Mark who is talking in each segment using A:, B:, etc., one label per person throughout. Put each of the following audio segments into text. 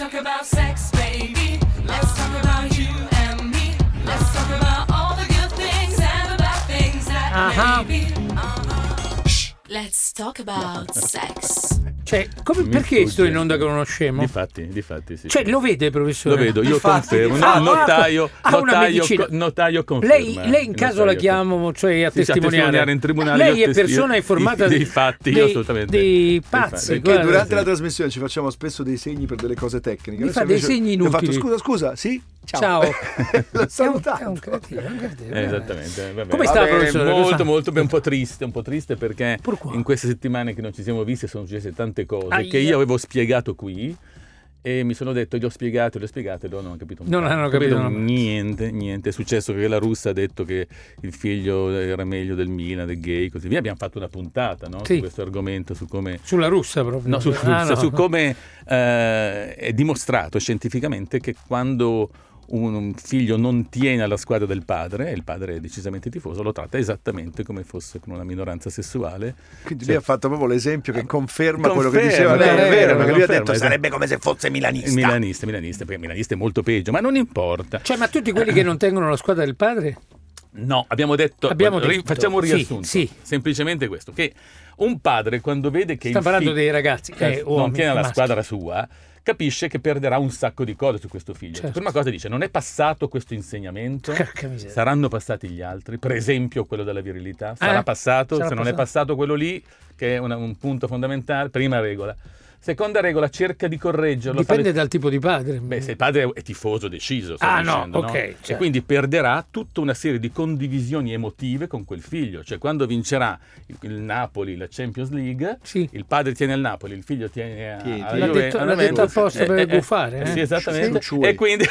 A: talk about sex, baby. Let's talk about you and me. Let's talk about all the good things and the bad things that
B: Uh-huh.
A: may be. Uh-huh. Let's talk about sex.
B: Cioè, come- perché sto in onda con uno scemo?
C: Difatti, difatti, sì.
B: Cioè, lo vede, professore?
C: Lo vedo, io
D: Difatti,
C: confermo.
D: difatti.
C: No, notaio,
B: ha una
C: notaio, co- notaio conferma.
B: Lei, lei in caso la
C: notaio
B: chiamo cioè, a
C: Sì, sì, a
B: testimoniare.
C: testimoniare in tribunale,
B: Lei è persona informata
C: dei
B: di-
C: fatti, io
B: dei,
C: assolutamente.
B: dei
C: Dei
B: pazzi.
C: fatti.
D: Perché
B: guarda.
D: durante
C: sì.
D: la trasmissione ci facciamo spesso dei segni per delle cose tecniche.
B: Mi
D: Adesso
B: fa dei segni
D: ho fatto,
B: inutili.
D: scusa, scusa, sì?
B: Ciao.
D: Ciao. L'ho
B: È un,
D: salutato.
B: è un cretino, è un cretino.
C: Eh, esattamente. va bene.
B: Come sta,
C: Vabbè,
B: professore?
C: Molto, molto, beh, un po' triste, un po' triste perché in queste settimane che non ci siamo visti sono successe tante cose
B: Aia.
C: che io avevo spiegato qui e mi sono detto, gli ho spiegato, gli ho spiegato e loro non hanno capito
B: Non hanno capito una-
C: niente, niente. È successo che la russa ha detto che il figlio era meglio del Milan, del gay, così via. Abbiamo fatto una puntata no,
B: Sì.
C: su questo argomento, su come
B: Sulla russa proprio.
C: No, su,
B: Ah, no.
C: su come eh, è dimostrato scientificamente che quando un, un figlio non tiene alla squadra del padre, e il padre è decisamente tifoso, lo tratta esattamente come fosse con una minoranza sessuale.
D: Quindi
C: Cioè-
D: lui ha fatto proprio l'esempio che conferma, quello che
C: Conferma,
D: diceva lei. È
B: conferma,
D: vero, perché lui ha
C: conferma,
D: detto
C: esatto.
D: sarebbe come se fosse milanista.
C: Il milanista, milanista, perché milanista è molto peggio, ma non importa.
B: Cioè, ma tutti quelli che non tengono la squadra del padre?
C: No, abbiamo detto,
B: Abbiamo detto,
C: facciamo un
B: sì,
C: riassunto,
B: sì.
C: semplicemente questo, che un padre quando vede che
B: Sta
C: il
B: parlando
C: figlio-
B: dei ragazzi,
C: eh,
B: eh,
C: non tiene la
B: maschi.
C: squadra sua, capisce che perderà un sacco di cose su questo figlio.
B: Certo.
C: Prima cosa dice, non è passato questo insegnamento, saranno passati gli altri, per esempio quello della virilità, sarà
B: Eh?
C: passato, se non è
B: passato.
C: passato quello lì, che è una- un punto fondamentale, prima regola. Seconda regola, cerca di correggerlo.
B: Dipende
C: fare-
B: dal tipo di padre.
C: Beh, se il padre è tifoso deciso,
B: Ah, no,
C: dicendo,
B: ok, certo.
C: E quindi perderà tutta una serie di condivisioni emotive con quel figlio. Cioè, quando vincerà il, il Napoli la Champions League,
B: Sì.
C: il padre tiene il Napoli, il figlio tiene a,
D: Tieni.
C: alla
B: L'ha
C: Juve-
B: detto-
C: alla
B: l'ha detto apposta per gufare, eh?
C: Sì, esattamente.
D: Ciu- ciu-
C: E quindi...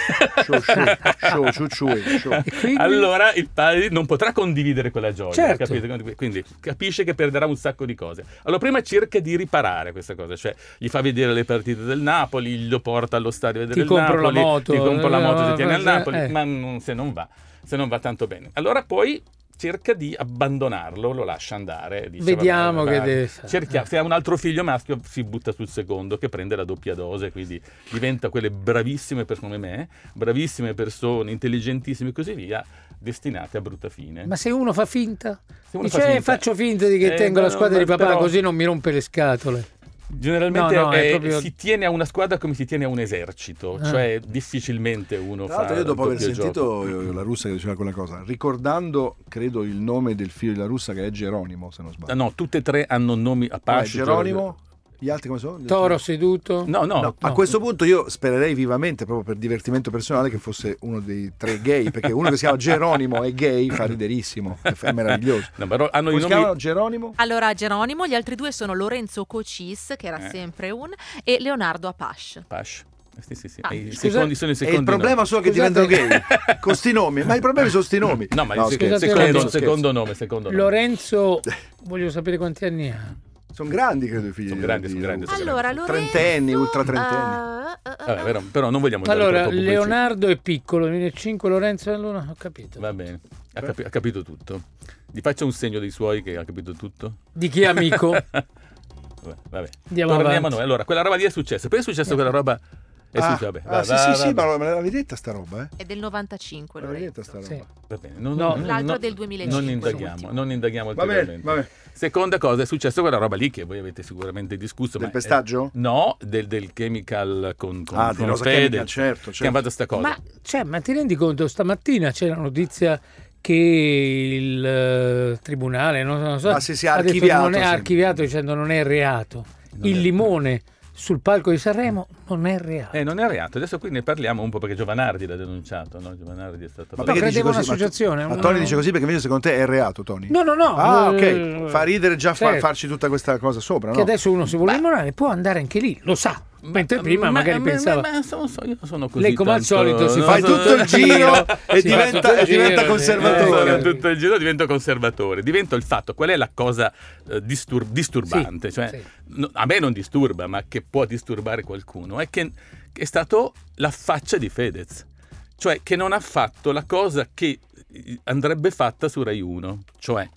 D: Show, show, show, show, show, show.
B: Quindi?
C: Allora il padre non potrà condividere quella gioia,
B: Certo.
C: capite? Quindi capisce che perderà un sacco di cose. Allora prima cerca di riparare questa cosa, cioè gli fa vedere le partite del Napoli, lo porta allo stadio a vedere
B: Ti
C: il
B: compro la
C: Napoli,
B: moto,
C: ti compro la moto
B: eh,
C: se tieni al
B: eh,
C: Napoli,
B: eh.
C: ma non- se non va, se non va tanto bene. Allora poi cerca di abbandonarlo, lo lascia andare. dice,
B: Vediamo
C: vabbè,
B: che deve fare.
C: Se ha un altro figlio maschio si butta sul secondo che prende la doppia dose, quindi diventa quelle bravissime persone come me, bravissime persone, intelligentissime e così via, destinate a brutta fine.
B: Ma se uno fa finta?
C: Se uno
B: Dice,
C: fa
B: "Eh,
C: finta-
B: faccio finta di che
C: Eh,
B: tengo
C: no,
B: la squadra
C: no,
B: di papà
C: però-
B: così non mi rompe le scatole.
C: Generalmente
B: No, no, è
C: eh,
B: proprio-
C: si tiene a una squadra come si tiene a un esercito,
B: Ah.
C: cioè difficilmente uno
D: Tra
C: fa
D: l'altro io dopo aver sentito
C: gioco.
D: eh, la russa che diceva quella cosa, ricordando credo il nome del figlio della russa che è Geronimo, se non sbaglio.
C: Ah, No, tutte e tre hanno nomi a
D: Ah,
C: Pasci.
D: Geronimo, gli altri come sono?
B: Toro seduto.
C: No, no,
D: No, a questo punto io spererei vivamente, proprio per divertimento personale, che fosse uno dei tre gay, perché uno che si chiama Geronimo è gay, fa riderissimo, è meraviglioso.
C: no, però hanno
D: Come
C: i
D: si
C: nomi
D: chiamano Geronimo?
E: Allora, Geronimo, gli altri due sono Lorenzo Cocis, che era
C: Eh.
E: sempre un, e Leonardo Apache.
C: Pash. Eh, Sì, sì, sì.
E: Ah,
C: I secondi sono i
D: E
C: secondi
D: il problema
C: nomi.
D: solo che diventano gay, con sti nomi, ma i problemi sono sti nomi.
C: No, ma il sec-
D: scherzo,
C: secondo, secondo nome, secondo nome.
B: Lorenzo, voglio sapere quanti anni ha.
D: Sono grandi, credo, i figli.
C: Sono grandi,
D: di-
C: sono grandi,
D: di-
C: sono
E: Allora, Lorenzo...
D: Trentenni, ultra trentenni.
E: ah, ah, ah,
C: Vabbè, però, però non vogliamo
B: Allora. Leonardo è piccolo, viene 5, Lorenzo è l'uno, ho capito.
C: Va bene, ha, capi- ha capito tutto. Gli faccio un segno dei suoi che ha capito tutto.
B: Di chi è amico?
C: Vabbè, vabbè.
B: Andiamo
C: Torniamo
B: avanti.
C: a noi. Allora, quella roba lì è successa. Poi è successa quella roba... È
D: Ah,
C: successa, vabbè.
D: ah,
C: va-
D: sì,
C: va-
D: sì,
C: va-
D: sì, ma me l'avevi detta sta roba, eh?
E: È del 95,
D: Me l'avevi detta sta roba.
B: Sì.
C: Va bene, non,
B: No.
C: non-
E: L'altro
C: non-
E: del 2005,
C: Non indaghiamo,
E: l'ultimo.
C: non indaghiamo
D: Va bene, va bene.
C: Seconda cosa, è successa quella roba lì che voi avete sicuramente discusso.
D: Del
C: ma è-
D: pestaggio?
C: no, del, del chemical con, con,
D: Ah,
C: con
D: Rosa
C: Fede,
D: Chemical, certo,
C: Che
D: certo.
C: hanno fatto sta cosa.
B: Ma, cioè, ma ti rendi conto, stamattina c'era la notizia che il eh, tribunale non, non so,
D: Ah, sì, sì, ha
B: ha detto
D: archiviato,
B: non è
D: sì.
B: archiviato dicendo non è reato.
C: Non
B: il
C: è-
B: limone sul palco di Sanremo non è reato.
C: Eh, non è reato. Adesso qui ne parliamo un po' perché Giovanardi l'ha denunciato, no? Giovanardi è stato...
D: Ma
B: No,
D: perché? Ma-
B: un'associazione,
D: Ma,
B: una-
D: Tony dice così perché invece secondo te è reato, Tony?
B: No, no, no.
D: Ah,
B: eh,
D: ok. Fa ridere già fa-
B: certo.
D: farci tutta questa cosa sopra,
B: Che
D: no?
B: adesso uno se vuole limonare può andare anche lì, lo sa. Mentre prima
C: Ma-
B: magari
C: ma-
B: pensava...
C: Ma, ma sono, so- io sono così
B: Lei come al
C: tanto-
B: solito si
C: sono-
D: tutto il giro e
B: fa
D: diventa, e
B: giro,
D: conservatore.
B: Eh,
C: tutto il giro divento conservatore, divento il fatto, qual è la cosa eh, distur- disturbante,
B: Sì,
C: cioè,
B: sì.
C: no- a me non disturba, ma che può disturbare qualcuno, è che è stato la faccia di Fedez, cioè che non ha fatto la cosa che andrebbe fatta su Rai 1, cioè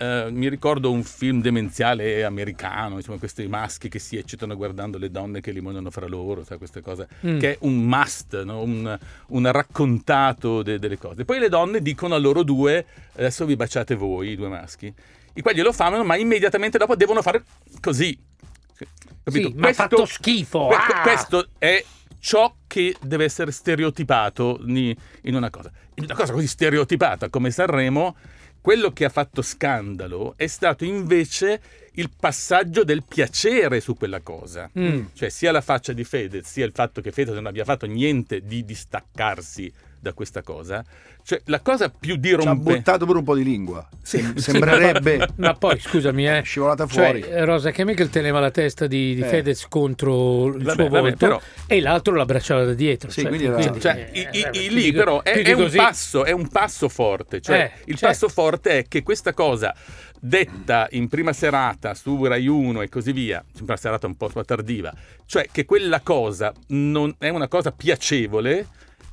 C: eh, mi ricordo un film demenziale americano, insomma, questi maschi che si eccitano guardando le donne che limonano fra loro, sai, queste cose,
B: Mm.
C: che è un must, no? un, un raccontato de- delle cose. Poi le donne dicono a loro due, adesso vi baciate voi, i due maschi, i quali lo fanno, ma immediatamente dopo devono fare così. Capito?
B: Sì, ma ha fatto schifo.
C: que-
B: ah!
C: Questo è ciò che deve essere stereotipato in una cosa. In una cosa così stereotipata come Sanremo, quello che ha fatto scandalo è stato invece il passaggio del piacere su quella cosa.
B: Mm.
C: Cioè sia la faccia di Fedez, sia il fatto che Fedez non abbia fatto niente di distaccarsi da questa cosa. Cioè la cosa più
D: Ci ha
C: dirompente...
D: buttato pure un po' di lingua.
C: Sì,
D: Sem-
C: sì,
D: sembrerebbe
B: Ma poi, scusami, eh.
D: scivolata
B: Cioè,
D: fuori.
B: eh, Rosa Chemical teneva la testa di, di
D: Eh.
B: Fedez contro il
C: Vabbè,
B: suo
C: vabbè,
B: volto
C: però-
B: e l'altro l'abbracciava da dietro.
D: Sì,
B: cioè,
D: quindi era-
C: Cioè,
B: eh,
C: i- i-
B: eh,
C: i- lì
B: di-
C: però è, è un passo, è un passo forte. Cioè,
B: Eh,
C: il
B: certo.
C: passo forte è che questa cosa detta in prima serata su Rai 1 e così via, in prima serata un po' tardiva, cioè che quella cosa non è una cosa piacevole,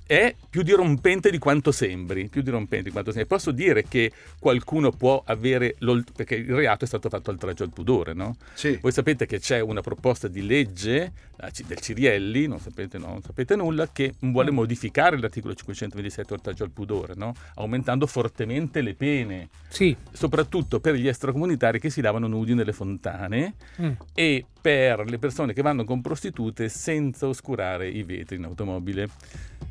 C: è più dirompente di quanto sembri, più dirompente di quanto sembri. Posso dire che qualcuno può avere, perché il reato è stato fatto oltraggio al pudore, no?
D: Sì.
C: Voi sapete che c'è una proposta di legge del Cirielli, non sapete, no, non sapete nulla, che vuole modificare l'articolo 527 ortaggio al pudore, no? aumentando fortemente le pene,
B: Sì.
C: soprattutto per gli extracomunitari che si lavano nudi nelle fontane
B: Mm.
C: e per le persone che vanno con prostitute senza oscurare i vetri in automobile.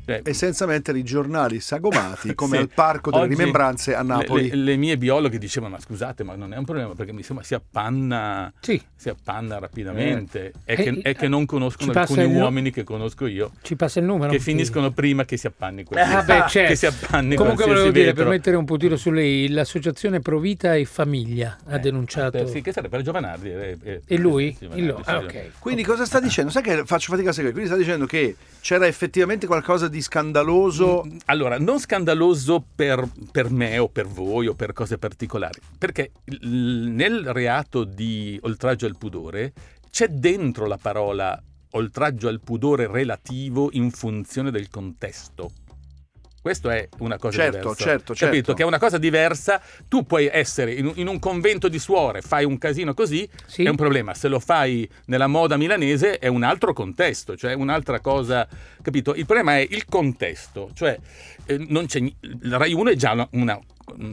C: Cioè,
D: E senza mettere i giornali sagomati come
C: Sì.
D: al Parco delle
C: Oggi
D: Rimembranze a
C: le-
D: Napoli.
C: Le, le mie biologhe dicevano: Ma scusate, ma non è un problema perché mi sembra si appanna,
B: Sì,
C: si appanna rapidamente. È,
B: Eh,
C: che, è che non conoscono
B: ci passa
C: alcuni
B: il-
C: uomini che conosco io
B: ci passa il numero.
C: che
B: Sì.
C: finiscono prima che si appanni quello.
B: Eh, vabbè, certo.
C: che si appanni
B: Comunque
C: qualsiasi
B: volevo dire,
C: vetro.
B: per mettere un puntino su lei, l'associazione Provita e Famiglia ha
C: Eh,
B: denunciato.
C: eh, Sì, che sarebbe per Giovanardi. eh, eh,
B: E lui?
C: Giovanardi,
B: ah,
C: Giovanardi.
B: ok.
D: Quindi cosa sta dicendo? Sai che faccio fatica a seguire. Quindi sta dicendo che c'era effettivamente qualcosa di scandaloso.
C: Mm, Allora, non scandaloso per, per me o per voi o per cose particolari, perché nel reato di oltraggio al pudore c'è dentro la parola oltraggio al pudore relativo in funzione del contesto. Questo è una cosa
D: Certo,
C: diversa.
D: certo,
C: Capito?
D: certo.
C: Che è una cosa diversa. Tu puoi essere in un, in un convento di suore, fai un casino così,
B: Sì.
C: è un problema. Se lo fai nella moda milanese è un altro contesto, cioè un'altra cosa, capito? Il problema è il contesto, cioè eh, non c'è, la Rai 1 è già una, una,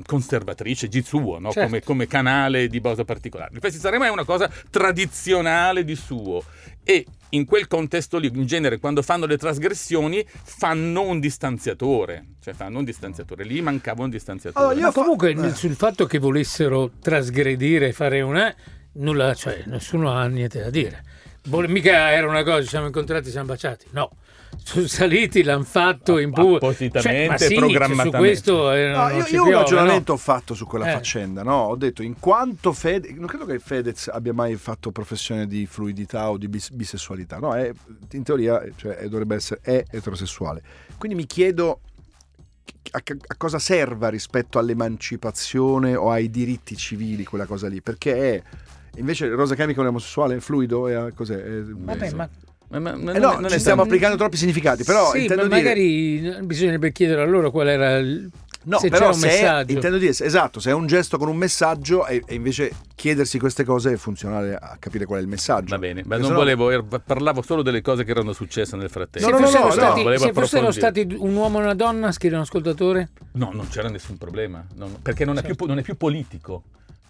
C: conservatrice di suo, no?
B: Certo.
C: come, come canale di cosa particolare. Il Festival Sanremo è una cosa tradizionale di suo e in quel contesto lì, in genere, quando fanno le trasgressioni, fanno un distanziatore, cioè fanno un distanziatore. Lì mancava un distanziatore.
D: Allora, io
B: Ma
D: fa-
B: comunque
D: eh.
B: sul fatto che volessero trasgredire e fare una nulla, cioè nessuno ha niente da dire. Vole- mica era una cosa, ci siamo incontrati, ci siamo baciati. No, sono saliti, l'hanno fatto in pubblico.
C: Appositamente,
B: ma sì, cioè,
C: programmatamente.
B: su questo eh,
D: No, io, io un
B: piove,
D: ragionamento
B: no?
D: ho fatto su quella
B: Eh.
D: faccenda, no? Ho detto in quanto Fedez, non credo che Fedez abbia mai fatto professione di fluidità o di bis- bisessualità, no? È, in teoria cioè, è- dovrebbe essere è eterosessuale. Quindi mi chiedo a, a cosa serva rispetto all'emancipazione o ai diritti civili quella cosa lì, perché è invece Rosa Chemica è un omosessuale, è fluido, è, cos'è? È-
B: Vabbè, ma
C: Ma- ma- ma
D: Eh
C: non
D: no,
C: è- non
D: ci
C: è
D: stiamo
C: tanto-
D: applicando troppi significati, però
B: sì,
D: intendo
B: ma
D: dire...
B: magari bisognerebbe chiedere a loro qual era il...
D: No,
B: se
D: però
B: c'era un
D: se è-
B: messaggio.
D: intendo dire, esatto, se è un gesto con un messaggio e, e invece chiedersi queste cose è funzionale a capire qual è il messaggio.
C: Va bene, ma non
D: sennò-
C: volevo, er- parlavo solo delle cose che erano successe nel frattempo.
B: se
D: no, no,
B: fossero,
D: no,
B: stati, se fossero stati un uomo e una donna, scrive un ascoltatore,
C: No, non c'era nessun problema, no, no, perché non è,
B: Certo.
C: più, non è più politico.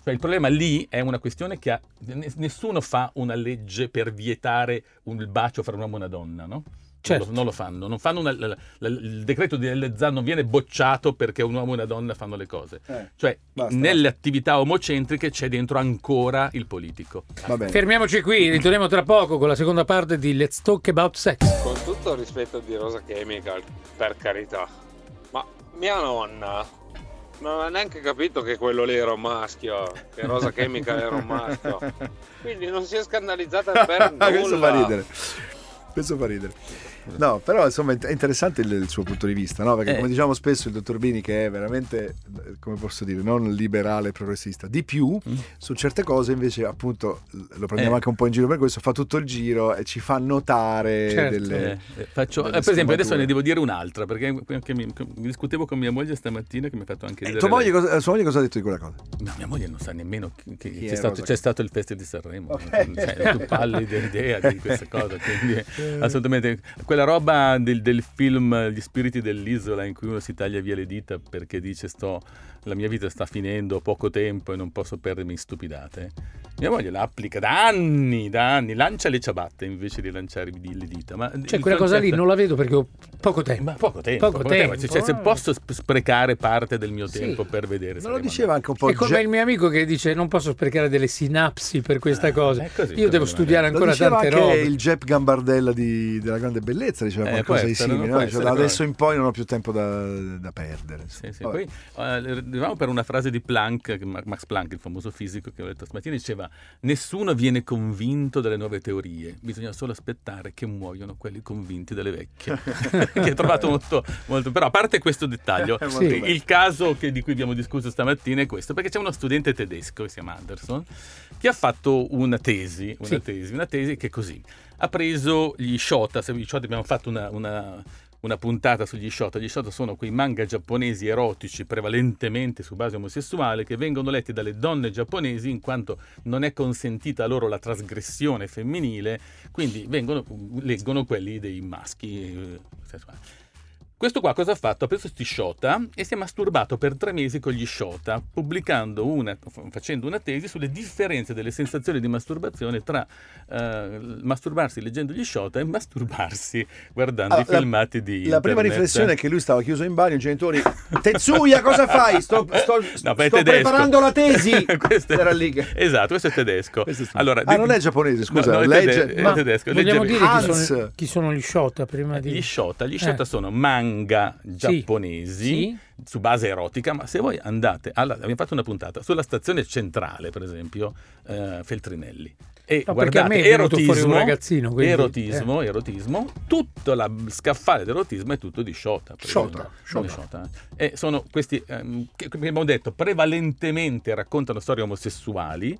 C: Cioè, il problema lì è una questione che ha, ne- nessuno fa una legge per vietare un, il bacio fra un uomo e una donna, no?
B: Certo.
C: Non, lo, non lo fanno. Non fanno una- la- la- il decreto di Zan non viene bocciato perché un uomo e una donna fanno le cose.
D: Eh,
C: Cioè,
D: Basta,
C: nelle attività omocentriche c'è dentro ancora il politico.
D: va bene.
B: fermiamoci qui, ritorniamo tra poco con la seconda parte di Let's Talk About Sex.
F: Con tutto il rispetto di Rosa Chemical, per carità, ma mia nonna non ha neanche capito che quello lì era un maschio, che Rosa Chemical era un maschio. Quindi non si è scandalizzata per nulla.
D: Questo fa ridere. Questo fa ridere. No, però insomma è interessante il, il suo punto di vista, no? Perché
C: Eh.
D: come diciamo spesso il dottor Bini che è veramente, eh, come posso dire, non liberale progressista, di più,
C: Mm.
D: su certe cose invece appunto lo prendiamo
C: Eh.
D: anche un po' in giro per questo, fa tutto il giro e ci fa notare
B: Certo.
D: delle...
C: Eh, eh, faccio-
D: delle
C: eh, per esempio, adesso ne devo dire un'altra perché anche mi, discutevo con mia moglie stamattina che mi ha fatto anche
D: Eh, tua moglie cosa, sua moglie cosa ha detto di quella cosa?
C: No, mia moglie non sa nemmeno che, che c'è, stato, c'è stato il Festival di Sanremo.
D: Ok.
C: Cioè, tu pallida idea di questa cosa. Quindi, assolutamente. Quella roba del, del film Gli spiriti dell'isola in cui uno si taglia via le dita perché dice sto, la mia vita sta finendo, ho poco tempo e non posso perdermi in stupidate. Mia moglie la applica da anni, da anni, lancia le ciabatte invece di lanciare le dita. Ma
B: Cioè, quella cosa lì
C: concetto-
B: non la vedo perché ho poco tempo.
C: ma poco tempo,
B: Poco
C: poco tempo.
B: tempo,
C: Cioè, se
B: eh.
C: posso sp- sprecare parte del mio
B: Sì.
C: tempo per vedere.
D: Me lo diceva anche un po'
B: È come
D: Ge-
B: il mio amico che dice non posso sprecare delle sinapsi per questa cosa.
C: è così,
B: Io devo studiare ancora
D: diceva
B: tante
D: anche
B: robe.
D: il Jep Gambardella di- della grande bellezza, diceva
C: Eh,
D: qualcosa di simile. no? Da adesso in poi non ho più tempo da, da perdere.
C: Sì, sì. Poi eh, arriviamo per una frase di Planck, Max Planck, il famoso fisico che ho letto stamattina, diceva: Nessuno viene convinto dalle nuove teorie, bisogna solo aspettare che muoiano quelli convinti dalle vecchie. che ho trovato molto, molto. Però, a parte questo dettaglio,
B: molto
C: il- caso che- di cui abbiamo discusso stamattina è questo: perché c'è uno studente tedesco che si chiama Anderson che ha fatto una tesi, una
B: Sì.
C: tesi, una tesi che è così. Ha preso gli shota, gli shota abbiamo fatto una- una una puntata sugli shota. Gli shota sono quei manga giapponesi erotici, prevalentemente su base omosessuale, che vengono letti dalle donne giapponesi in quanto non è consentita loro la trasgressione femminile, quindi vengono, leggono quelli dei maschi eh. Questo qua cosa ha fatto? Ha preso questi shota e si è masturbato per tre mesi con gli shota, pubblicando una, facendo una tesi sulle differenze delle sensazioni di masturbazione tra eh, masturbarsi leggendo gli shota e masturbarsi guardando
D: Allora,
C: i filmati di
D: La prima
C: internet.
D: riflessione è che lui stava chiuso in bagno, i genitori Tetsuya cosa fai? Sto, sto-
C: No, è
D: sto preparando la tesi
C: Questo è-
D: Era lì che...
C: Esatto, questo è tedesco.
D: Questo è.
C: Allora,
D: Ah,
C: di-
D: non è giapponese, scusa,
C: No, no, è
D: legge-
C: è
D: ma
C: tedesco.
B: Vogliamo
C: legge-
B: dire chi sono, chi sono gli shota prima di...
C: Gli shota, gli
B: Eh.
C: shota sono manga giapponesi
B: Sì.
C: su base erotica, ma se voi andate, alla, abbiamo fatto una puntata sulla stazione centrale, per esempio, eh, Feltrinelli. E
B: No,
C: guardate, erotismo,
B: ragazzino, quindi,
C: erotismo, erotismo, tutto la scaffale dell'erotismo è tutto di shota.
D: Shota,
C: esempio.
D: shota.
C: Sono E sono questi, ehm, che come abbiamo detto, prevalentemente raccontano storie omosessuali,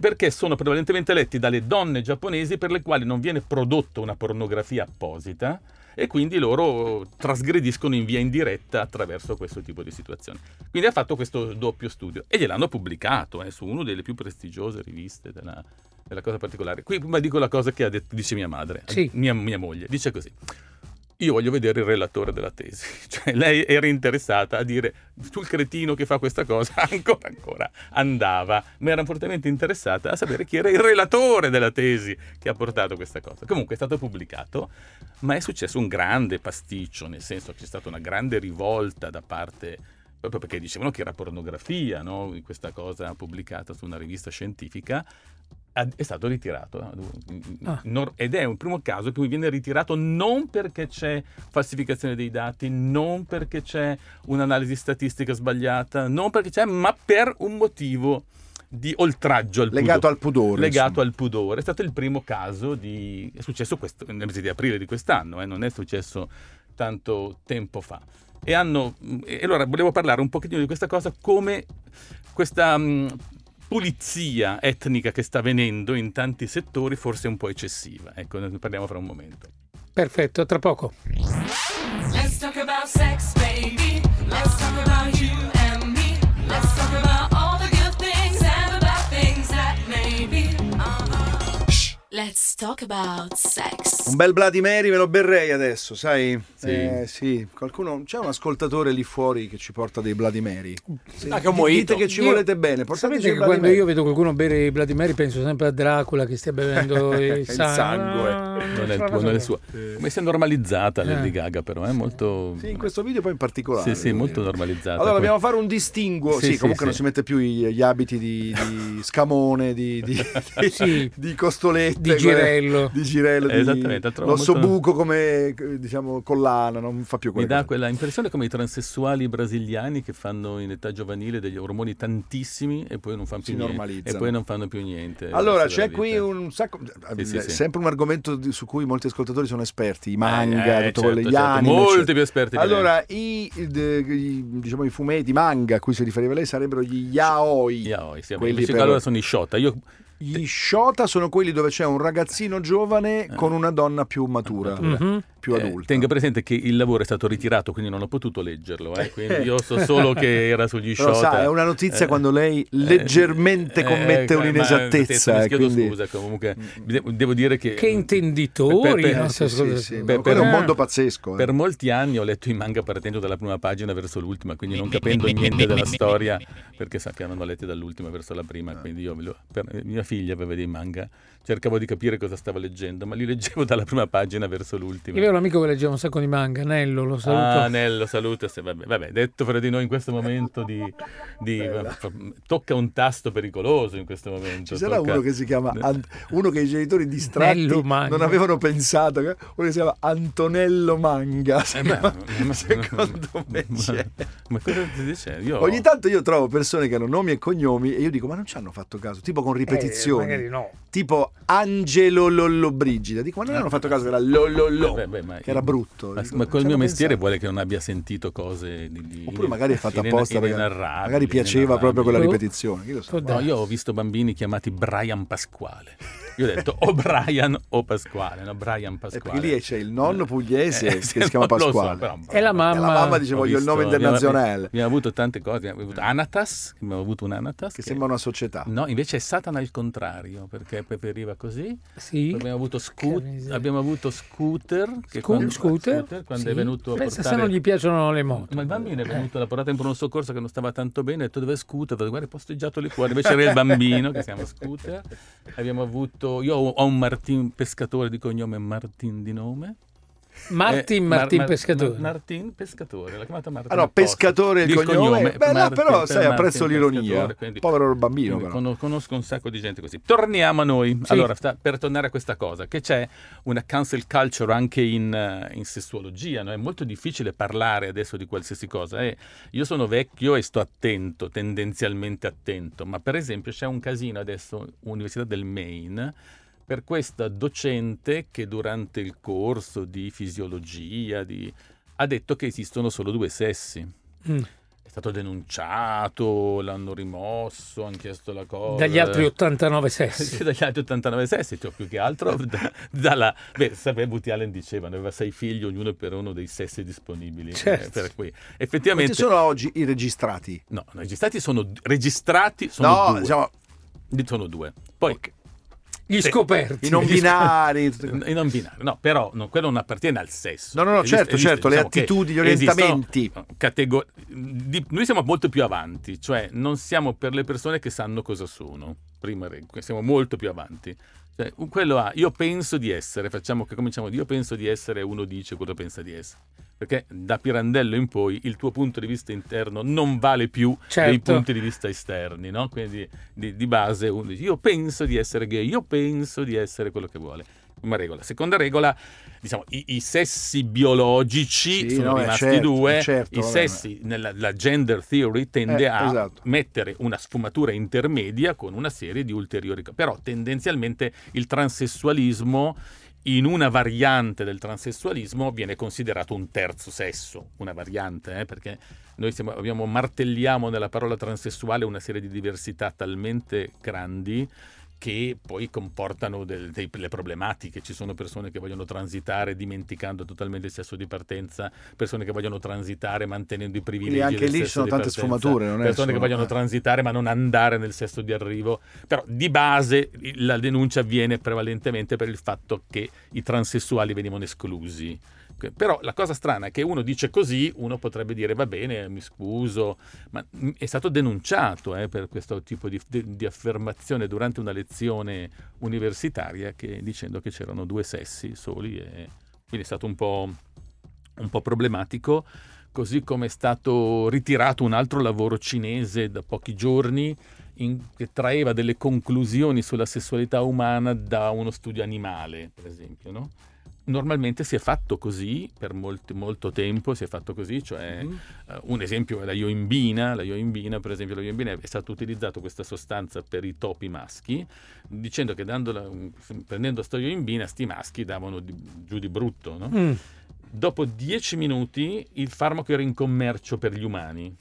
C: perché sono prevalentemente letti dalle donne giapponesi per le quali non viene prodotta una pornografia apposita e quindi loro trasgrediscono in via indiretta attraverso questo tipo di situazioni. Quindi ha fatto questo doppio studio e gliel'hanno pubblicato eh, su una delle più prestigiose riviste della, della cosa particolare. Qui prima dico la cosa che ha detto, dice mia madre,
B: Sì.
C: mia, mia moglie, dice così. Io voglio vedere il relatore della tesi. Cioè, lei era interessata a dire sul cretino che fa questa cosa, ancora, ancora andava, ma era fortemente interessata a sapere chi era il relatore della tesi che ha portato questa cosa. Comunque è stato pubblicato, ma è successo un grande pasticcio, nel senso che c'è stata una grande rivolta da parte proprio perché dicevano che era pornografia, no? questa cosa pubblicata su una rivista scientifica, è stato ritirato.
B: Ah.
C: Nor- ed è un primo caso in cui viene ritirato non perché c'è falsificazione dei dati, non perché c'è un'analisi statistica sbagliata, non perché c'è, ma per un motivo di oltraggio al
D: Legato
C: pudore.
D: al pudore.
C: Legato
D: insomma.
C: al pudore. È stato il primo caso di... è successo questo, nel mese di aprile di quest'anno, eh, non è successo tanto tempo fa. E hanno... E allora volevo parlare un pochettino di questa cosa come questa mh, pulizia etnica che sta avvenendo in tanti settori forse è un po' eccessiva. Ecco, ne parliamo fra un momento.
B: Perfetto, tra poco.
A: Let's talk about sex, baby. Let's talk about you and me. Let's talk about Let's talk about sex.
D: Un bel Bloody Mary me lo berrei adesso, sai?
C: Sì.
D: Eh, sì. Qualcuno, c'è un ascoltatore lì fuori che ci porta dei Bloody Mary. Sì.
G: Ah, che un
D: Dite che ci
B: Io-
D: volete bene,
B: Sapete che quando
D: Mary.
B: io vedo qualcuno bere i Bloody Mary penso sempre a Dracula che stia bevendo il
D: Il
B: sangue.
D: sangue.
B: Ah,
C: Non è il tuo, non è il suo. Come si è normalizzata
B: Eh.
C: Lady Gaga però, è molto...
D: Sì, in questo video poi in particolare.
C: Sì, sì, molto normalizzata.
D: Allora dobbiamo fare un distinguo.
C: Sì,
D: Sì,
C: sì,
D: comunque
C: sì.
D: non si mette più gli, gli abiti di, di scamone, di, di,
B: Sì.
D: di costolette.
B: Di girello.
D: di girello, di
C: Esattamente,
D: l'osso
C: molto-
D: buco come diciamo collana, non fa più
C: Mi
D: quelle
C: dà quella impressione come i transessuali brasiliani che fanno in età giovanile degli ormoni tantissimi e poi non fanno più niente. E poi non fanno più niente.
D: Allora, c'è qui un sacco,
C: Sì, sì, sì.
D: sempre un argomento di- su cui molti ascoltatori sono esperti, i manga,
C: Eh,
D: tutto
C: certo,
D: quello, gli
C: certo,
D: anime,
C: molti più esperti di
D: Allora, i, i- de- i- diciamo, i fumetti, i manga a cui si riferiva lei sarebbero gli yaoi.
C: Yaoi, sì,
D: Quelli
C: invece
D: per-
C: allora sono i shota. Io
D: Gli shota sono quelli dove c'è un ragazzino giovane con una donna più matura,
B: Mhm.
D: Più
C: eh,
D: adulta.
C: tenga presente che il lavoro è stato ritirato, quindi non ho potuto leggerlo. eh, quindi io so solo che era sugli
D: Però
C: shota.
D: sa, è una notizia
C: Eh,
D: quando lei leggermente
C: eh,
D: commette
C: eh, ma-
D: un'inesattezza.
C: Mi
D: eh,
C: chiedo
D: quindi-
C: scusa, comunque devo, devo dire che...
B: Che intenditori,
C: Per- per-
B: nostri
D: Sì, sì, sì,
C: Per-
D: ma quello è un
B: per-
D: mondo pazzesco. eh.
C: Per molti anni ho letto i manga partendo dalla prima pagina verso l'ultima, quindi non capendo niente della storia, perché sa che erano letti dall'ultima verso la prima, quindi io, lo- per- mia figlia aveva dei manga, cercavo di capire cosa stava leggendo, ma li leggevo dalla prima pagina verso l'ultima.
B: Io avevo un amico che leggeva un sacco di manga, Nello, lo saluto.
C: Ah, Nello, saluta. se- Vabbè, vabbè, detto fra di noi in questo momento di, di- tocca un tasto pericoloso in questo momento.
D: Ci sarà
C: tocca-
D: uno che si chiama Ant- uno che i genitori distratti
B: Nello Manga.
D: non avevano pensato, uno che si chiama Antonello Manga.
C: Eh, beh, ma-
D: Secondo me
C: ma-
D: c'è.
C: Ma cosa ti dice? Io
D: Ogni tanto io trovo persone che hanno nomi e cognomi e io dico ma non ci hanno fatto caso, tipo con ripetizioni.
B: Eh, magari no.
D: Tipo Angelo Lollobrigida. Dico ma non hanno fatto caso che era Lollollo,
C: Beh, beh, ma-
D: che era brutto.
C: Ma,
D: Dico,
C: ma col
D: ci
C: mio
D: hanno
C: mestiere
D: pensato.
C: vuole che non abbia sentito cose di, di
D: Oppure magari è fatta apposta perché magari piaceva proprio quella ripetizione.
B: Può
C: No, io ho visto bambini chiamati Brian Pasquale. Io ho detto o Brian o Pasquale, no? Brian
D: Eh,
C: Pasquale.
D: perché lì c'è il nonno pugliese
C: Eh,
D: che si chiama
C: lo so,
D: Pasquale.
C: però-
B: E la mamma.
D: E la mamma dice
C: Ho
D: voglio il nome internazionale,
C: Abbiamo avuto tante cose, abbiamo avuto Anatas, abbiamo avuto un Anatas
D: che sembra una società.
C: No, invece è Satana il contrario, perché preferiva così.
B: Sì.
C: Abbiamo avuto, Scoot-
B: Che
C: abbiamo avuto Scooter, che
B: Scu-
C: quando,
B: scooter?
C: quando
B: Sì.
C: è venuto a
B: Pensa
C: portare...
B: se non gli piacciono le moto.
C: Ma il bambino è venuto alla portata in pronto soccorso che non stava tanto bene, ha detto dove è Scooter? Guarda, è posteggiato lì fuori, invece era il bambino che si chiama Scooter. Abbiamo avuto, io ho un Martin pescatore di cognome Martin di nome.
B: Martin,
C: Eh, Mar-
B: Martin
C: Mar-
B: Pescatore.
C: Mar- Martin pescatore, l'ha chiamata Martin.
D: No,
C: apposta.
D: pescatore il
C: Il
D: cognome. Beh,
C: Martin-
D: però
C: per
D: sai, apprezzo
C: Martin
D: l'ironia.
C: Pescatore, quindi-
D: Povero bambino,
C: quindi conosco un sacco di gente così. Torniamo a noi.
B: Sì.
C: Allora, sta- per tornare a questa cosa, che c'è una cancel culture anche in, eh, in sessuologia, no? è molto difficile parlare adesso di qualsiasi cosa. eh. Io sono vecchio e sto attento, tendenzialmente attento, ma per esempio c'è un casino adesso, Università del Maine, per questa docente che durante il corso di fisiologia di- ha detto che esistono solo due sessi.
B: Mm.
C: È stato denunciato, l'hanno rimosso, hanno chiesto la cosa.
B: Dagli altri 89
C: Sì,
B: sessi.
C: dagli altri 89 sessi, cioè più che altro da- dalla... Beh, sapeva Woody Allen diceva, ne aveva sei figli, ognuno per uno dei sessi disponibili.
B: Certo.
C: eh, per cui,
D: Quanti
C: effettivamente...
D: sono oggi i registrati?
C: No, no, registrati sono, registrati sono
D: no,
C: due.
D: diciamo,
C: Sono due. Poi...
B: Gli
C: Sì.
B: scoperti.
D: i non binari.
C: I non binari, no, però no, quello non appartiene al sesso.
D: No, no, no, certo, certo, le
C: diciamo che
D: attitudini, gli orientamenti.
C: catego- di- noi siamo molto più avanti, cioè non siamo per le persone che sanno cosa sono, prima siamo molto più avanti. Cioè, quello ha, io penso di essere, facciamo che cominciamo, io penso di essere, uno dice quello pensa di essere. Perché da Pirandello in poi il tuo punto di vista interno non vale più
B: Certo.
C: dei punti di vista esterni, no? Quindi di, di base uno dice io penso di essere gay, io penso di essere quello che vuole. Prima regola. Seconda regola, diciamo, i, i sessi biologici
D: Sì,
C: sono
D: no,
C: rimasti
D: certo,
C: due,
D: certo,
C: i
D: vabbè,
C: sessi nella la gender theory tende
D: Eh,
C: a
D: esatto.
C: mettere una sfumatura intermedia con una serie di ulteriori però tendenzialmente il transessualismo in una variante del transessualismo viene considerato un terzo sesso, una variante, eh, perché noi siamo- abbiamo, martelliamo nella parola transessuale una serie di diversità talmente grandi che poi comportano del- delle problematiche. Ci sono persone che vogliono transitare dimenticando totalmente il sesso di partenza, persone che vogliono transitare mantenendo i privilegi.
D: Quindi anche lì sono tante
C: partenza,
D: sfumature, non è
C: persone che
D: solo-
C: vogliono
D: eh.
C: transitare ma non andare nel sesso di arrivo. Però di base la denuncia avviene prevalentemente per il fatto che i transessuali venivano esclusi. Però la cosa strana è che uno dice così, uno potrebbe dire va bene, mi scuso, ma mm, è stato denunciato eh, per questo tipo di- di affermazione durante una lezione universitaria che- dicendo che c'erano due sessi soli e quindi è stato un po', un po' problematico. così come è stato ritirato un altro lavoro cinese da pochi giorni in- che traeva delle conclusioni sulla sessualità umana da uno studio animale, per esempio, no? Normalmente si è fatto così per molti- molto tempo, si è fatto così, cioè
D: Mhm.
C: eh, un esempio è la ioimbina, la ioimbina per esempio la ioimbina è stato utilizzato questa sostanza per i topi maschi, dicendo che dandola, prendendo sta ioimbina sti maschi davano di- giù di brutto, no?
B: Mm.
C: Dopo dieci minuti il farmaco era in commercio per gli umani.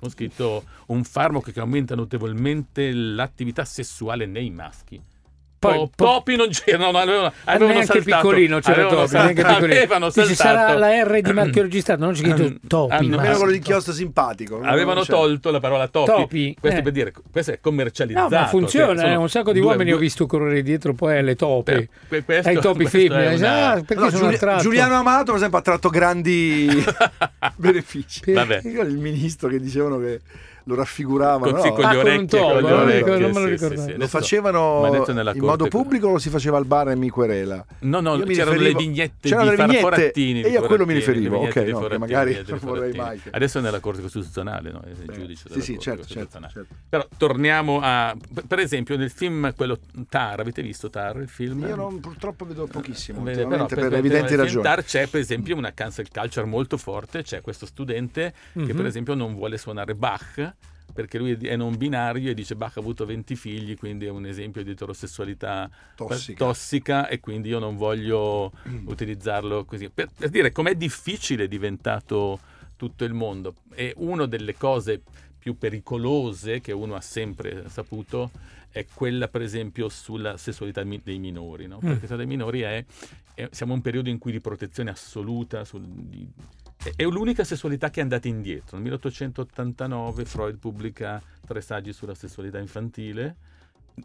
C: Ho scritto un farmaco che aumenta notevolmente l'attività sessuale nei maschi.
B: Poi- poi-
C: topi non c'erano, avevano,
B: Ah,
C: avevano
B: neanche
C: saltato,
B: piccolino c'era
C: avevano
B: Topi, neanche piccolino.
C: avevano
B: Dice, sarà la R di marchio registrato, non c'è scritto Topi.
C: Hanno-
D: Almeno quello
C: Maschi.
D: d'inchiostro simpatico. no?
C: Avevano tolto la parola topi.
B: Topi,
C: Questo
B: eh.
C: per dire, questo è
B: No,
C: commercializzato.
B: ma funziona,
C: cioè,
B: eh, un sacco di
C: due-
B: uomini ho
C: due-
B: visto correre dietro poi alle tope.
C: Per- per questo-
B: ai topi femmine.
C: una-
B: ah, perché
D: No,
B: sono
D: Giuli-
B: attratto?
D: Giuliano Amato, per esempio, ha tratto grandi benefici.
C: Vabbè.
D: Io il ministro che dicevano che lo raffiguravano.
C: Con, sì,
D: no?
C: con
B: Ah, con
C: orecchie,
B: topo,
C: con
B: me lo
C: orecchie,
B: ricordo, non me lo
C: sì,
B: ricordavo.
C: sì, sì.
D: Lo facevano in modo pubblico o lo si faceva al bar e mi querela?
C: No, no,
D: Io mi
C: c'erano
D: riferivo-
C: le vignette
D: c'erano
C: di
D: le vignette
C: Forattini.
D: e io a quello mi riferivo, ok, no, che magari non vorrei mai che-
C: Adesso è nella Corte Costituzionale, no? È il giudice
D: sì,
C: della
D: sì,
C: Corte
D: certo, certo,
C: Costituzionale.
D: certo.
C: Però torniamo a... per- Per esempio nel film, quello Tar, avete visto Tar, il film?
D: Io non, purtroppo vedo pochissimo
C: però,
D: per, evidenti ragioni.
C: Tar c'è per esempio una cancel culture molto forte, c'è questo studente che
B: Mhm.
C: per esempio non vuole suonare Bach perché lui è non binario e dice Bach ha avuto 20 figli, quindi è un esempio di eterosessualità
D: Tossica.
C: tossica e quindi io non voglio utilizzarlo così. Per, per dire com'è difficile è diventato tutto il mondo. E una delle cose più pericolose che uno ha sempre saputo è quella per esempio sulla sessualità dei minori, no? perché la dei minori è, è- siamo in un periodo in cui di protezione assoluta, sul- di- è, l'unica sessualità che è andata indietro. Nel 1889 Freud pubblica tre saggi sulla sessualità infantile,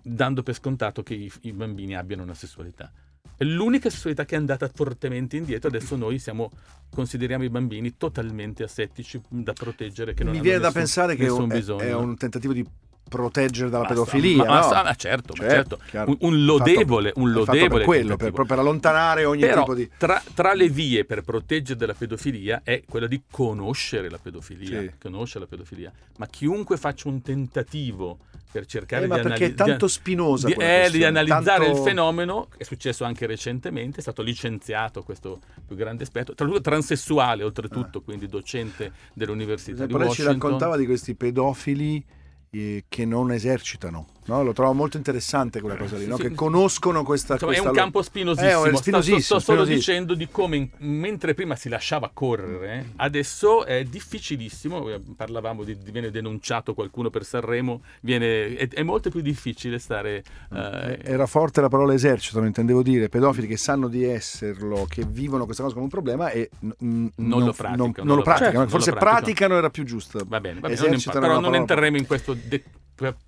C: dando per scontato che i, i bambini abbiano una sessualità. È l'unica sessualità che è andata fortemente indietro. Adesso noi siamo, consideriamo i bambini totalmente assettici da proteggere. Che non
D: Mi
C: hanno
D: viene da
C: nessun-
D: pensare che è è un tentativo di proteggere dalla
C: Ma-
D: pedofilia.
C: ma- ma-
D: no?
C: ah, certo, ma
D: Certo,
C: certo. Un, un lodevole, un lodevole
D: per quello, per, per allontanare ogni
C: Però
D: tipo di...
C: tra, tra le vie per proteggere dalla pedofilia è quella di conoscere la pedofilia,
D: Sì.
C: conoscere la pedofilia. Ma chiunque faccia un tentativo per cercare
D: Eh, ma
C: di,
D: perché
C: anali-
D: è tanto
C: di-
D: spinosa
C: di,
D: quella
C: eh, di analizzare
D: tanto-
C: il fenomeno, è successo anche recentemente, è stato licenziato questo più grande esperto, tra l'altro transessuale oltretutto, quindi docente dell'Università di
D: esempio, ci
C: Washington.
D: raccontava di questi pedofili eh, che non esercitano. no? Lo trovo molto interessante quella cosa lì, no? Che conoscono questa...
C: Insomma, è un campo
D: Eh,
C: spinosissimo. Sto-
D: spinosissimo,
C: sto, sto solo
D: spinosissimo.
C: dicendo di come mentre prima si lasciava correre, adesso è difficilissimo. eh, Parlavamo di, viene denunciato qualcuno per Sanremo, viene, è, è molto più difficile stare. eh,
D: Eh, Era forte la parola esercito, non intendevo dire pedofili che sanno di esserlo, che vivono questa cosa come un problema e n- n-
C: Non lo praticano,
D: non,
C: non
D: lo praticano.
C: praticano,
D: Forse
C: non lo praticano.
D: praticano era più giusto.
C: va bene, va bene, non
D: Esercitano
C: impa- però non entreremo in questo de-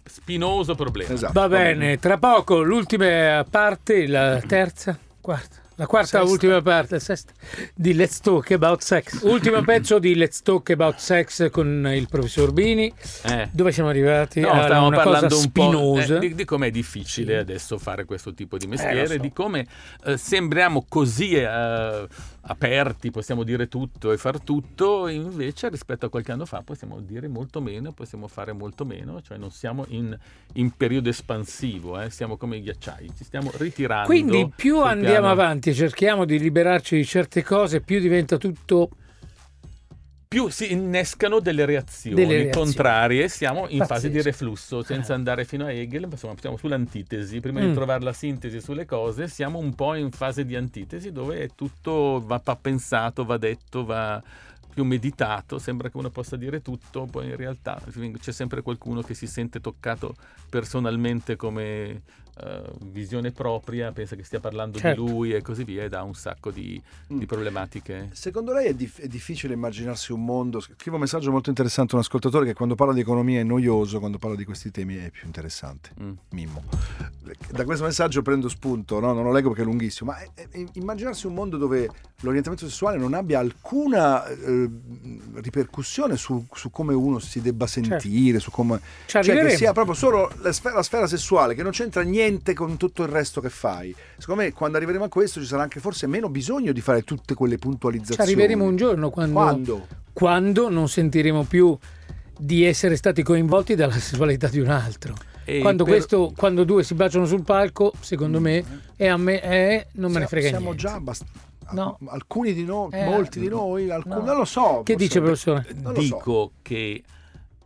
C: spinoso problema.
D: Esatto.
B: Va bene, tra poco l'ultima parte, la terza, quarta. La quarta
D: Sesta.
B: ultima parte, sesta, di Let's Talk About Sex. Ultimo pezzo di Let's Talk About Sex con il professor Bini.
C: Eh.
B: Dove siamo arrivati?
C: No, stavamo
B: una cosa
C: parlando un po' eh, di, di com'è difficile adesso fare questo tipo di mestiere,
B: so.
C: di come eh, sembriamo così eh, aperti, possiamo dire tutto e far tutto, invece rispetto a qualche anno fa possiamo dire molto meno, possiamo fare molto meno, cioè non siamo in, in periodo espansivo, eh, siamo come i ghiacciai, ci stiamo ritirando.
B: Quindi più andiamo
C: piano-
B: avanti e cerchiamo di liberarci di certe cose, più diventa tutto
C: più si innescano delle reazioni,
B: Delle reazioni.
C: contrarie, siamo in fase di
B: Pazzesco.
C: reflusso, senza andare fino a Hegel, ma insomma siamo sull'antitesi, prima
B: Mm.
C: di trovare la sintesi sulle cose, siamo un po' in fase di antitesi dove tutto va pensato, va detto, va più meditato, sembra che uno possa dire tutto, poi in realtà c'è sempre qualcuno che si sente toccato personalmente come eh, visione propria, pensa che stia parlando
B: Certo.
C: di lui e così via, ed ha un sacco di, di
D: Mm.
C: problematiche.
D: Secondo lei è, dif- è difficile immaginarsi un mondo? Scrivo un messaggio molto interessante a un ascoltatore che quando parla di economia è noioso, quando parla di questi temi è più interessante.
C: Mm.
D: Mimmo. Da questo messaggio prendo spunto, no? non lo leggo perché è lunghissimo, ma è- è- immaginarsi un mondo dove l'orientamento sessuale non abbia alcuna eh, ripercussione su, su come uno si debba sentire, su come...
B: Ci
D: Cioè che sia proprio solo la sfera, la sfera sessuale, che non c'entra niente con tutto il resto che fai. Secondo me quando arriveremo a questo ci sarà anche forse meno bisogno di fare tutte quelle
B: Ci
D: puntualizzazioni.
B: arriveremo un giorno quando,
D: Quando?
B: quando non sentiremo più di essere stati coinvolti dalla sessualità di un altro. Quando,
C: per-
B: questo- quando due si baciano sul palco, secondo me, e a me eh, non me ne
D: Siamo-
B: frega
D: siamo
B: niente.
D: già abbastanza.
B: No.
D: Alcuni di noi,
B: Eh,
D: molti di noi, alcuni,
B: no.
D: non lo so.
B: Che dice, professore?
D: Lo so.
C: Dico che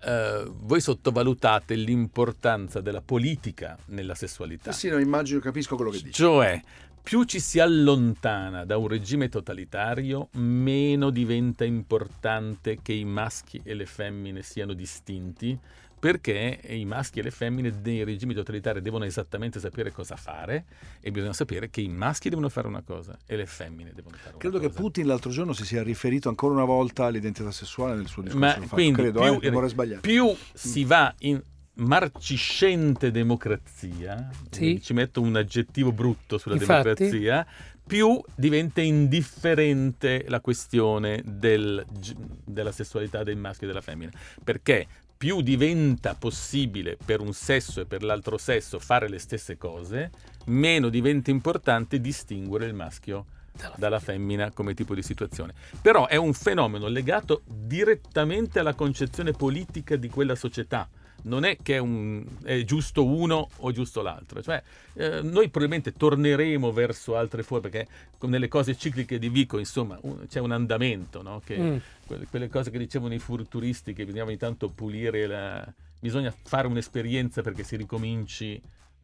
C: eh, voi sottovalutate l'importanza della politica nella sessualità.
D: Sì, sì, no, immagino, capisco quello che dici.
C: Cioè, più ci si allontana da un regime totalitario, meno diventa importante che i maschi e le femmine siano distinti, perché i maschi e le femmine dei regimi totalitari devono esattamente sapere cosa fare e bisogna sapere che i maschi devono fare una cosa e le femmine devono fare
D: Credo
C: una
D: che
C: cosa.
D: Putin l'altro giorno si sia riferito ancora una volta all'identità sessuale nel suo discorso.
C: Ma quindi
D: credo,
C: più,
D: eh, non vorrei sbagliare.
C: più si va in marciscente democrazia,
B: Sì.
C: ci metto un aggettivo brutto sulla
B: Infatti.
C: democrazia, più diventa indifferente la questione del- della sessualità dei maschi e della femmina. Perché più diventa possibile per un sesso e per l'altro sesso fare le stesse cose, meno diventa importante distinguere il maschio dalla femmina come tipo di situazione. Però è un fenomeno legato direttamente alla concezione politica di quella società. Non è che è, un- è giusto uno o giusto l'altro. Cioè, eh, noi probabilmente torneremo verso altre forme, perché nelle cose cicliche di Vico, insomma, un- c'è un andamento, no? Che,
B: Mm.
C: quelle, quelle cose che dicevano i futuristi, che bisognava intanto pulire la... bisogna fare un'esperienza perché si ricominci.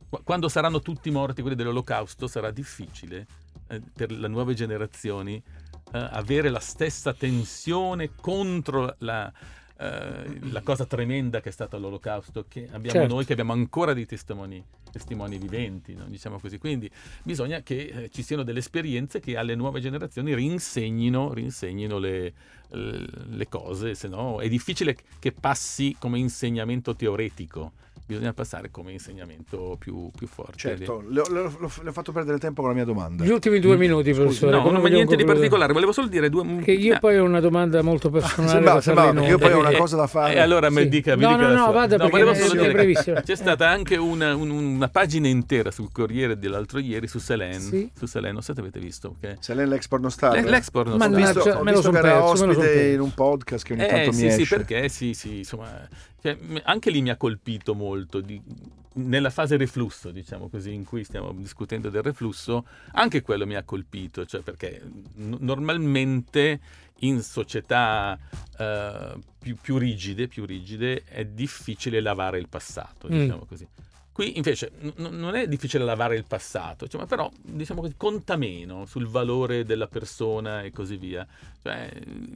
C: Qu- Quando saranno tutti morti quelli dell'olocausto sarà difficile eh, per le nuove generazioni eh, avere la stessa tensione contro la, eh, la cosa tremenda che è stata l'olocausto che abbiamo
B: Certo.
C: noi che abbiamo ancora dei testimoni, testimoni viventi no? diciamo così quindi bisogna che eh, ci siano delle esperienze che alle nuove generazioni rinsegnino, rinsegnino le, le cose se no è difficile che passi come insegnamento teoretico bisogna passare come insegnamento più, più forte
D: Certo, le ho, le ho- le ho fatto perdere tempo con la mia domanda.
B: Gli ultimi due minuti,
D: Scusi,
B: professore.
C: No, non
B: vogliamo
C: niente di particolare, volevo solo dire due...
B: Che io
C: eh,
B: poi ho una domanda molto personale.
D: Sembrava-
B: da
D: sembrava, perché io poi ho una
C: eh,
D: cosa da fare.
C: E allora mi
B: Sì.
C: dica, mi
B: No,
C: dica
B: no, no,
C: sua.
B: vada, perché
C: volevo solo dire
B: brevissimo.
C: C'è stata anche una, un- una pagina intera sul Corriere dell'altro ieri su Selen,
B: Sì.
C: su Selen, non so se avete visto. Che...
D: Se lei è l'ex pornostar.
C: L'e- L'export non
B: Ma
D: Ho
B: no,
D: visto, ho
B: me lo
D: visto che era ospite in un podcast che ogni
C: Eh,
D: tanto
C: sì,
D: mi
C: sì,
D: esce.
C: perché sì, sì, insomma, cioè, anche lì mi ha colpito molto. di- nella fase reflusso, diciamo così, in cui stiamo discutendo del reflusso, anche quello mi ha colpito, cioè perché n- normalmente in società eh, più, più rigide, più rigide è difficile lavare il passato,
B: Mm.
C: diciamo così. Qui invece n- non è difficile lavare il passato, cioè, però diciamo così, conta meno sul valore della persona e così via. Cioè,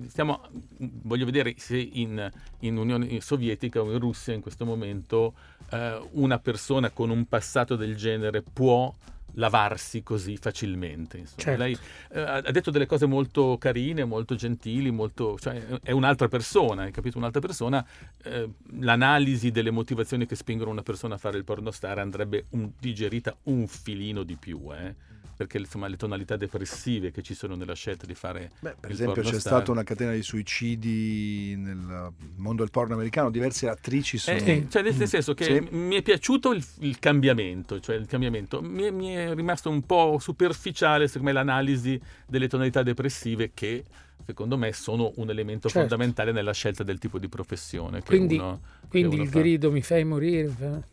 C: stiamo, voglio vedere se in, in Unione Sovietica o in Russia in questo momento eh, una persona con un passato del genere può lavarsi così facilmente.
B: Certo.
C: Lei eh, ha ha detto delle cose molto carine, molto gentili, molto, cioè, è un'altra persona, hai capito? Un'altra persona. eh, l'analisi delle motivazioni che spingono una persona a fare il pornostar andrebbe un- digerita un filino di più, eh, perché insomma le tonalità depressive che ci sono nella scelta di fare
D: Beh, per
C: il
D: esempio c'è stata una catena di suicidi nel mondo del porno americano, diverse attrici sono...
C: Eh, eh, cioè, nel nel senso che
D: Sì.
C: mi è piaciuto il, il cambiamento, cioè il cambiamento. Mi è, mi è rimasto un po' superficiale, secondo me, l'analisi delle tonalità depressive che secondo me sono un elemento
B: Certo.
C: fondamentale nella scelta del tipo di professione. Che
B: Quindi-
C: uno,
B: Quindi
C: che uno
B: il
C: fa.
B: grido mi fai morire.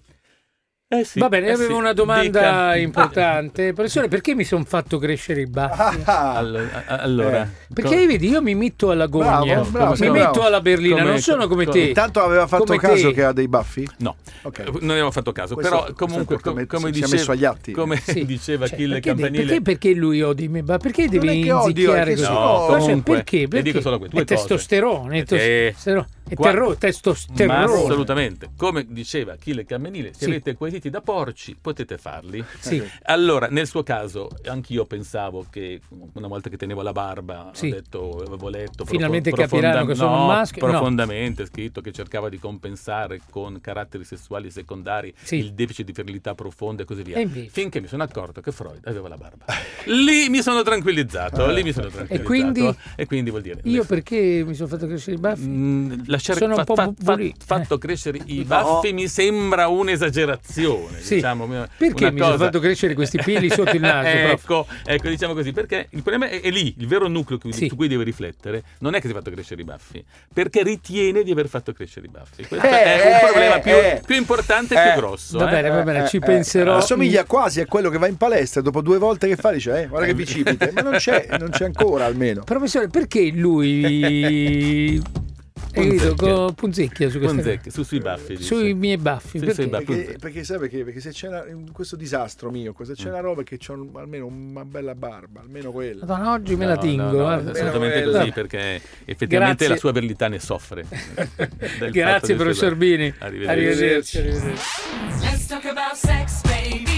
C: Eh sì,
B: Va bene,
C: eh
B: avevo
C: sì.
B: una domanda
C: Dica.
B: importante. Professore, perché mi sono fatto crescere i baffi?
D: Ah,
C: Allo- a- allora,
D: Eh.
B: Perché vedi, io mi metto alla gogna,
D: Bravo, bravo,
B: mi
D: sei
B: metto
D: bravo.
B: alla berlina,
C: Come-
B: non sono come
C: come-
B: te.
D: Intanto aveva fatto
B: Come
D: caso
B: te.
D: che ha dei baffi?
C: no,
D: Ok.
C: Eh, non abbiamo fatto caso,
D: Questo-
C: però comunque co-
D: importante,
C: come,
D: si- si è
C: diceva,
D: messo agli atti.
C: come
B: Sì.
C: diceva
B: Cioè,
C: Achille
B: perché,
C: Campanile,
B: perché, perché lui odi me? Ma perché
D: Non
B: devi inzicchiare così?
C: No,
B: perché?
C: le
B: Perché?
C: dico solo que- due
B: è testosterone, è testosterone, è
C: qua-
B: terro-
C: Ma
B: testosterone.
C: assolutamente, come diceva Achille Campanile, se
B: Sì.
C: avete quesiti da porci potete farli.
B: Sì.
C: Allora, nel suo caso, anch'io pensavo che una volta che tenevo la barba,
B: Sì.
C: ho detto, avevo letto
B: Finalmente
C: profo-
B: capiranno che sono
C: no,
B: un maschio. No.
C: profondamente scritto che cercava di compensare con caratteri sessuali secondari
B: Sì.
C: il deficit di virilità profonda e così via.
B: E?
C: Finché mi sono accorto che Freud aveva la barba. Lì mi sono tranquillizzato, lì mi sono tranquillizzato.
B: quindi?
C: E quindi vuol dire...
B: Io perché mi sono fatto crescere i baffi?
C: Mm, la lasciare
B: Sono un
C: fa-
B: po'
C: fa- fa- fatto crescere i
D: No.
C: baffi mi sembra un'esagerazione.
B: Sì.
C: Diciamo, una
B: Perché mi sono
C: cosa-
B: fatto crescere questi peli sotto il naso?
C: ecco, ecco, diciamo così, perché il problema è, è lì, il vero nucleo
B: Sì.
C: su cui deve riflettere non è che si è fatto crescere i baffi, perché ritiene di aver fatto crescere i baffi. Questo
D: Eh,
C: è un
D: eh,
C: problema più,
D: eh.
C: più importante e
D: Eh.
C: più grosso.
B: Va
C: eh.
B: bene, va bene, ci
D: Eh,
B: penserò.
D: Assomiglia quasi a quello che va in palestra dopo due volte che fa dice, eh, guarda che bicipite, ma non c'è, non c'è ancora almeno.
B: Professore, perché lui
C: Punzecchia.
B: Eh, con- punzecchia su
C: Punzecchia, su- sui baffi. dice.
B: sui miei baffi
C: Sì,
B: perché?
C: baffi.
D: Perché, perché sai perché? Perché se c'è una- in questo disastro mio, se c'è una roba che ho almeno una bella barba, almeno quella.
B: Madonna, oggi me la
C: No,
B: tingo
C: no, no, è assolutamente
D: Vabbè.
C: così perché effettivamente
B: Grazie.
C: la sua virilità ne soffre.
B: Grazie professor Bini.
C: Arrivederci.
B: arrivederci, arrivederci.
A: Let's talk about sex, baby.